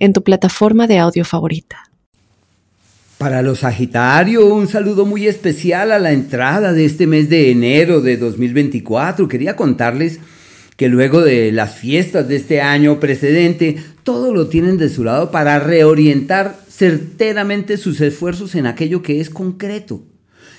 en tu plataforma de audio favorita. Para los Sagitario, un saludo muy especial a la entrada de este mes de enero de 2024. Quería contarles que luego de las fiestas de este año precedente, todo lo tienen de su lado para reorientar certeramente sus esfuerzos en aquello que es concreto.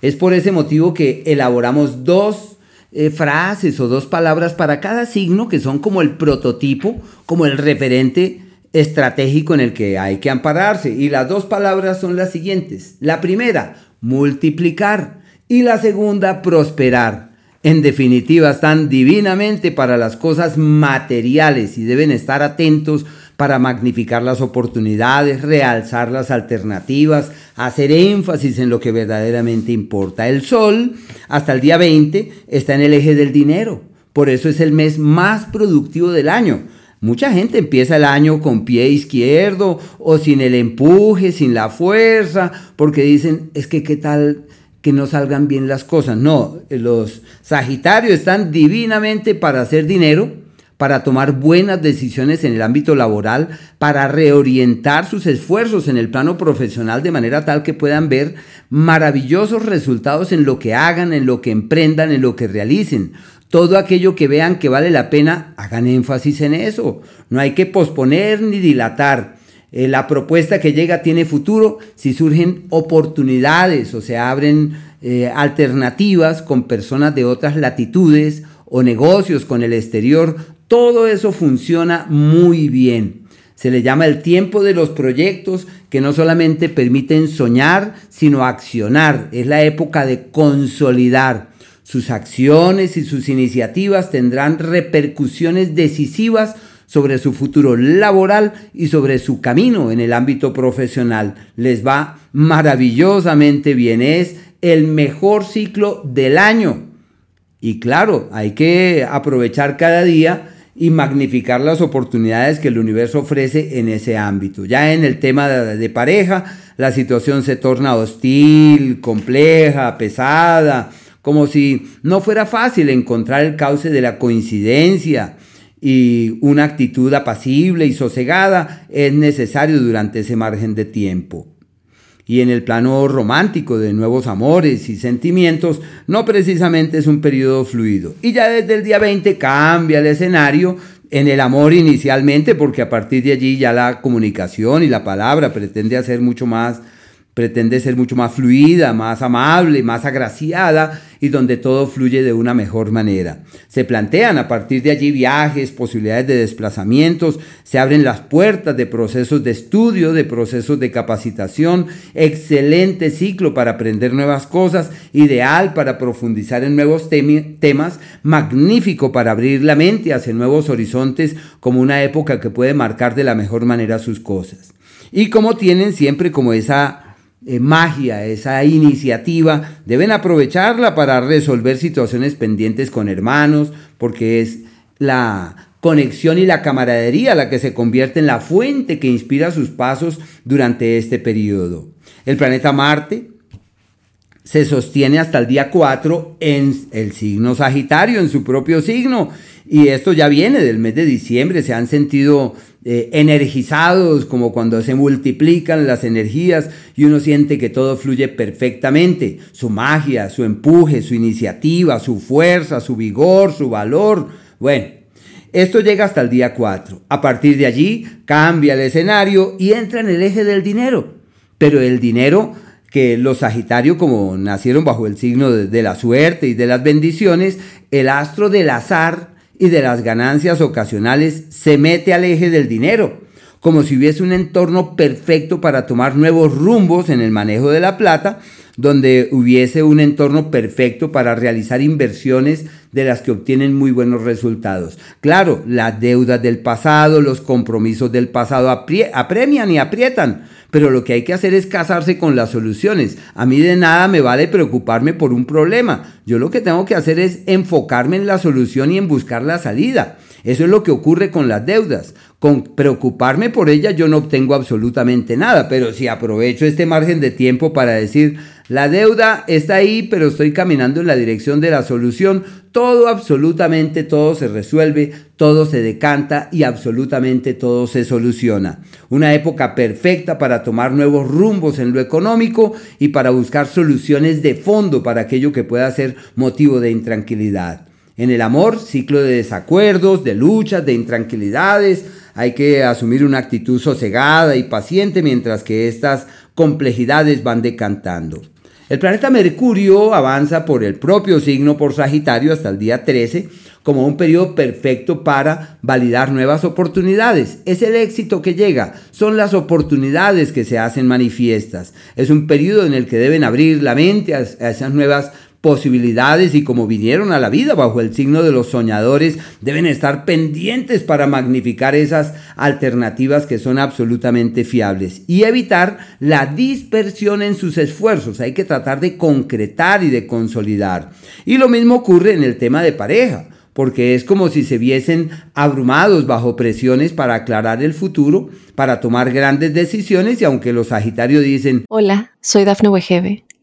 Es por ese motivo que elaboramos dos eh, frases o dos palabras para cada signo que son como el prototipo, como el referente estratégico en el que hay que ampararse. Y las dos palabras son las siguientes. La primera, multiplicar. Y la segunda, prosperar. En definitiva, están divinamente para las cosas materiales y deben estar atentos para magnificar las oportunidades, realzar las alternativas, hacer énfasis en lo que verdaderamente importa. El sol, hasta el día 20, está en el eje del dinero. Por eso es el mes más productivo del año Mucha gente empieza el año con pie izquierdo o sin el empuje, sin la fuerza, porque dicen, es que qué tal que no salgan bien las cosas. No, los Sagitarios están divinamente para hacer dinero, para tomar buenas decisiones en el ámbito laboral, para reorientar sus esfuerzos en el plano profesional de manera tal que puedan ver maravillosos resultados en lo que hagan, en lo que emprendan, en lo que realicen todo aquello que vean que vale la pena, hagan énfasis en eso. No hay que posponer ni dilatar. Eh, la propuesta que llega tiene futuro si surgen oportunidades o se abren eh, alternativas con personas de otras latitudes o negocios con el exterior. Todo eso funciona muy bien. Se le llama el tiempo de los proyectos que no solamente permiten soñar, sino accionar. Es la época de consolidar. Sus acciones y sus iniciativas tendrán repercusiones decisivas sobre su futuro laboral y sobre su camino en el ámbito profesional. Les va maravillosamente bien. Es el mejor ciclo del año. Y claro, hay que aprovechar cada día y magnificar las oportunidades que el universo ofrece en ese ámbito. Ya en el tema de, pareja, la situación se torna hostil, compleja, pesada, como si no fuera fácil encontrar el cauce de la coincidencia y una actitud apacible y sosegada es necesario durante ese margen de tiempo. Y en el plano romántico de nuevos amores y sentimientos, no precisamente es un periodo fluido. Y ya desde el día 20 cambia el escenario en el amor inicialmente, porque a partir de allí ya la comunicación y la palabra pretende hacer mucho más pretende ser mucho más fluida, más amable, más agraciada y donde todo fluye de una mejor manera. Se plantean a partir de allí viajes, posibilidades de desplazamientos, se abren las puertas de procesos de estudio, de procesos de capacitación, excelente ciclo para aprender nuevas cosas, ideal para profundizar en nuevos temas, magnífico para abrir la mente hacia nuevos horizontes como una época que puede marcar de la mejor manera sus cosas. Y como tienen siempre como esa eh, magia, esa iniciativa, deben aprovecharla para resolver situaciones pendientes con hermanos, porque es la conexión y la camaradería la que se convierte en la fuente que inspira sus pasos durante este periodo. El planeta Marte se sostiene hasta el día 4 en el signo Sagitario, en su propio signo, y esto ya viene del mes de diciembre, se han sentido eh, energizados como cuando se multiplican las energías y uno siente que todo fluye perfectamente. Su magia, su empuje, su iniciativa, su fuerza, su vigor, su valor. Bueno, esto llega hasta el día 4. A partir de allí cambia el escenario y entra en el eje del dinero. Pero el dinero que los Sagitarios, como nacieron bajo el signo de la suerte y de las bendiciones, el astro del azar y de las ganancias ocasionales se mete al eje del dinero, como si hubiese un entorno perfecto para tomar nuevos rumbos en el manejo de la plata, donde hubiese un entorno perfecto para realizar inversiones de las que obtienen muy buenos resultados. Claro, las deudas del pasado, los compromisos del pasado apremian y aprietan, pero lo que hay que hacer es casarse con las soluciones. A mí de nada me vale preocuparme por un problema. Yo lo que tengo que hacer es enfocarme en la solución y en buscar la salida. Eso es lo que ocurre con las deudas. Con preocuparme por ellas yo no obtengo absolutamente nada, pero si aprovecho este margen de tiempo para decir, la deuda está ahí, pero estoy caminando en la dirección de la solución, todo, absolutamente todo se resuelve, todo se decanta y absolutamente todo se soluciona. Una época perfecta para tomar nuevos rumbos en lo económico y para buscar soluciones de fondo para aquello que pueda ser motivo de intranquilidad. En el amor, ciclo de desacuerdos, de luchas, de intranquilidades, hay que asumir una actitud sosegada y paciente mientras que estas complejidades van decantando. El planeta Mercurio avanza por el propio signo por Sagitario hasta el día 13 como un periodo perfecto para validar nuevas oportunidades. Es el éxito que llega, son las oportunidades que se hacen manifiestas. Es un periodo en el que deben abrir la mente a, esas nuevas posibilidades y como vinieron a la vida bajo el signo de los soñadores, deben estar pendientes para magnificar esas alternativas que son absolutamente fiables y evitar la dispersión en sus esfuerzos. Hay que tratar de concretar y de consolidar. Y lo mismo ocurre en el tema de pareja porque es como si se viesen abrumados bajo presiones para aclarar el futuro, para tomar grandes decisiones y aunque los Sagitarios dicen, Hola, soy Dafne Wegebe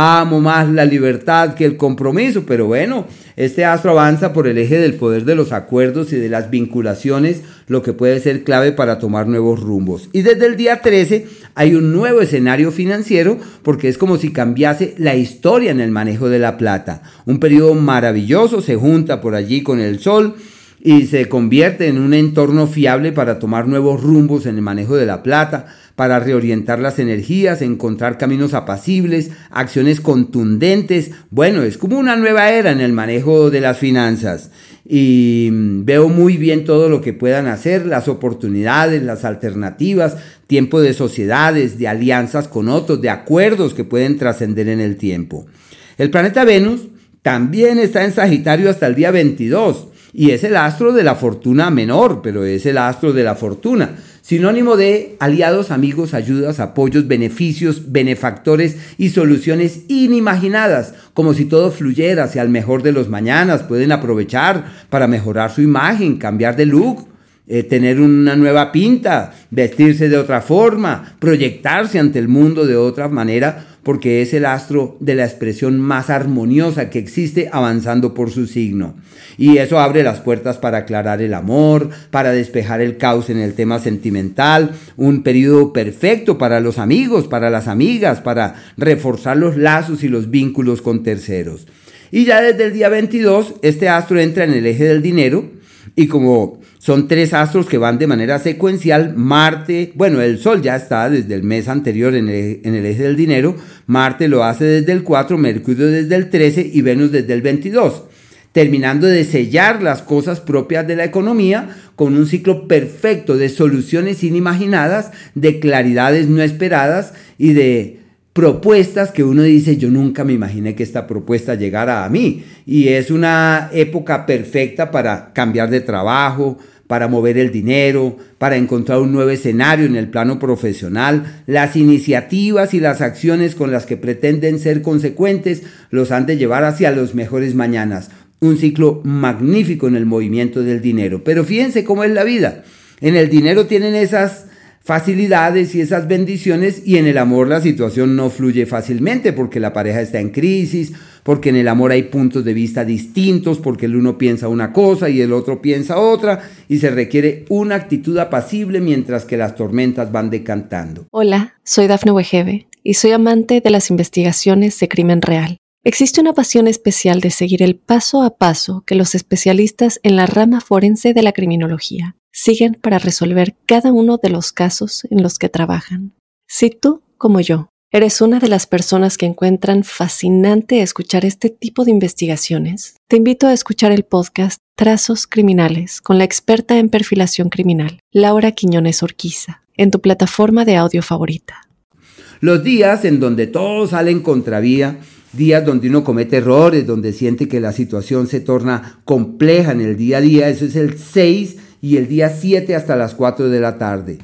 amo más la libertad que el compromiso, pero bueno, este astro avanza por el eje del poder de los acuerdos y de las vinculaciones, lo que puede ser clave para tomar nuevos rumbos. Y desde el día 13 hay un nuevo escenario financiero porque es como si cambiase la historia en el manejo de la plata. Un periodo maravilloso se junta por allí con el sol y se convierte en un entorno fiable para tomar nuevos rumbos en el manejo de la plata, para reorientar las energías, encontrar caminos apacibles, acciones contundentes. Bueno, es como una nueva era en el manejo de las finanzas. Y veo muy bien todo lo que puedan hacer, las oportunidades, las alternativas, tiempo de sociedades, de alianzas con otros, de acuerdos que pueden trascender en el tiempo. El planeta Venus también está en Sagitario hasta el día 22 y es el astro de la fortuna menor, pero es el astro de la fortuna. Sinónimo de aliados, amigos, ayudas, apoyos, beneficios, benefactores y soluciones inimaginadas, como si todo fluyera hacia el mejor de los mañanas. Pueden aprovechar para mejorar su imagen, cambiar de look, eh, tener una nueva pinta, vestirse de otra forma, proyectarse ante el mundo de otra manera, porque es el astro de la expresión más armoniosa que existe avanzando por su signo. Y eso abre las puertas para aclarar el amor, para despejar el caos en el tema sentimental, un periodo perfecto para los amigos, para las amigas, para reforzar los lazos y los vínculos con terceros. Y ya desde el día 22, este astro entra en el eje del dinero y como son tres astros que van de manera secuencial, Marte, bueno, el Sol ya está desde el mes anterior en el, eje del dinero, Marte lo hace desde el 4, Mercurio desde el 13 y Venus desde el 22 terminando de sellar las cosas propias de la economía con un ciclo perfecto de soluciones inimaginadas, de claridades no esperadas y de propuestas que uno dice, yo nunca me imaginé que esta propuesta llegara a mí. Y es una época perfecta para cambiar de trabajo, para mover el dinero, para encontrar un nuevo escenario en el plano profesional. Las iniciativas y las acciones con las que pretenden ser consecuentes los han de llevar hacia los mejores mañanas. Un ciclo magnífico en el movimiento del dinero. Pero fíjense cómo es la vida. En el dinero tienen esas facilidades y esas bendiciones y en el amor la situación no fluye fácilmente porque la pareja está en crisis, porque en el amor hay puntos de vista distintos, porque el uno piensa una cosa y el otro piensa otra y se requiere una actitud apacible mientras que las tormentas van decantando. Hola, soy Dafne Wegebe y soy amante de las investigaciones de crimen real. Existe una pasión especial de seguir el paso a paso que los especialistas en la rama forense de la criminología siguen para resolver cada uno de los casos en los que trabajan. Si tú, como yo, eres una de las personas que encuentran fascinante escuchar este tipo de investigaciones, te invito a escuchar el podcast Trazos Criminales con la experta en perfilación criminal, Laura Quiñones Orquiza, en tu plataforma de audio favorita. Los días en donde todo sale en contravía, días donde uno comete errores, donde siente que la situación se torna compleja en el día a día, eso es el 6 y el día 7 hasta las 4 de la tarde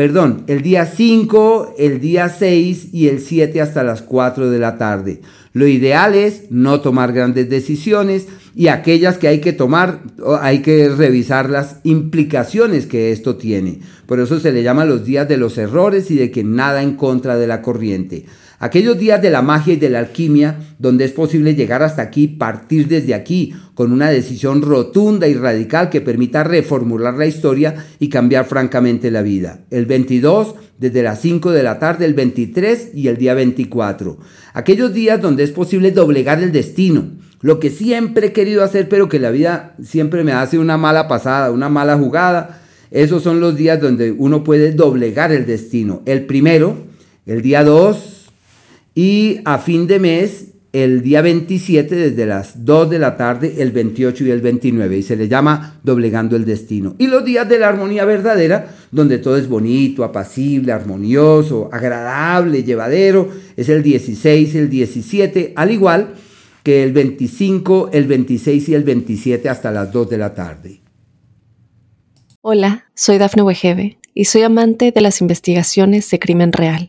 perdón, el día 5, el día 6 y el 7 hasta las 4 de la tarde. Lo ideal es no tomar grandes decisiones y aquellas que hay que tomar, hay que revisar las implicaciones que esto tiene. Por eso se le llama los días de los errores y de que nada en contra de la corriente. Aquellos días de la magia y de la alquimia, donde es posible llegar hasta aquí, partir desde aquí, con una decisión rotunda y radical que permita reformular la historia y cambiar francamente la vida. El 22, desde las 5 de la tarde, el 23 y el día 24. Aquellos días donde es posible doblegar el destino, lo que siempre he querido hacer, pero que la vida siempre me hace una mala pasada, una mala jugada. Esos son los días donde uno puede doblegar el destino. El primero, el día 2, y a fin de mes, el día 27, desde las 2 de la tarde, el 28 y el 29. Y se le llama doblegando el destino. Y los días de la armonía verdadera, donde todo es bonito, apacible, armonioso, agradable, llevadero, es el 16, el 17, al igual que el 25, el 26 y el 27 hasta las 2 de la tarde. Hola, soy Dafne Wegebe y soy amante de las investigaciones de crimen real.